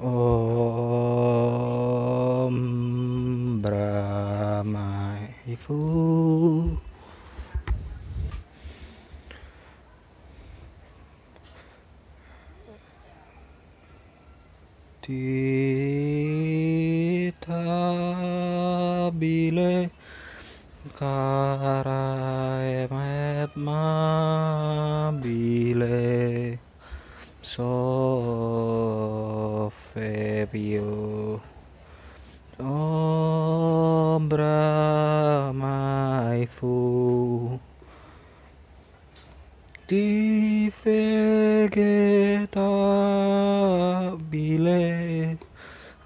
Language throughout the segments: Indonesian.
Om Brahmaifu Tita bile karaemet ma bile Sofepio Om Brahmaifu Di vegetabile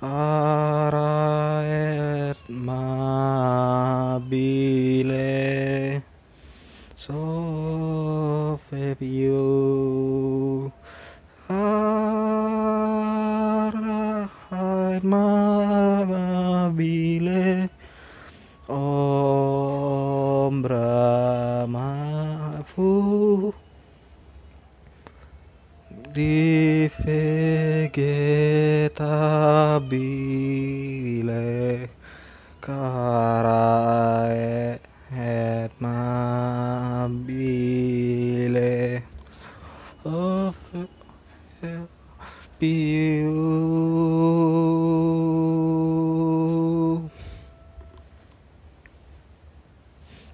araet mabile Sofepio araet mabile. Om Brahmaifu di vegetabile karaet mabile. Of piu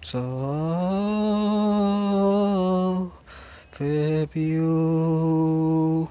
so fe piu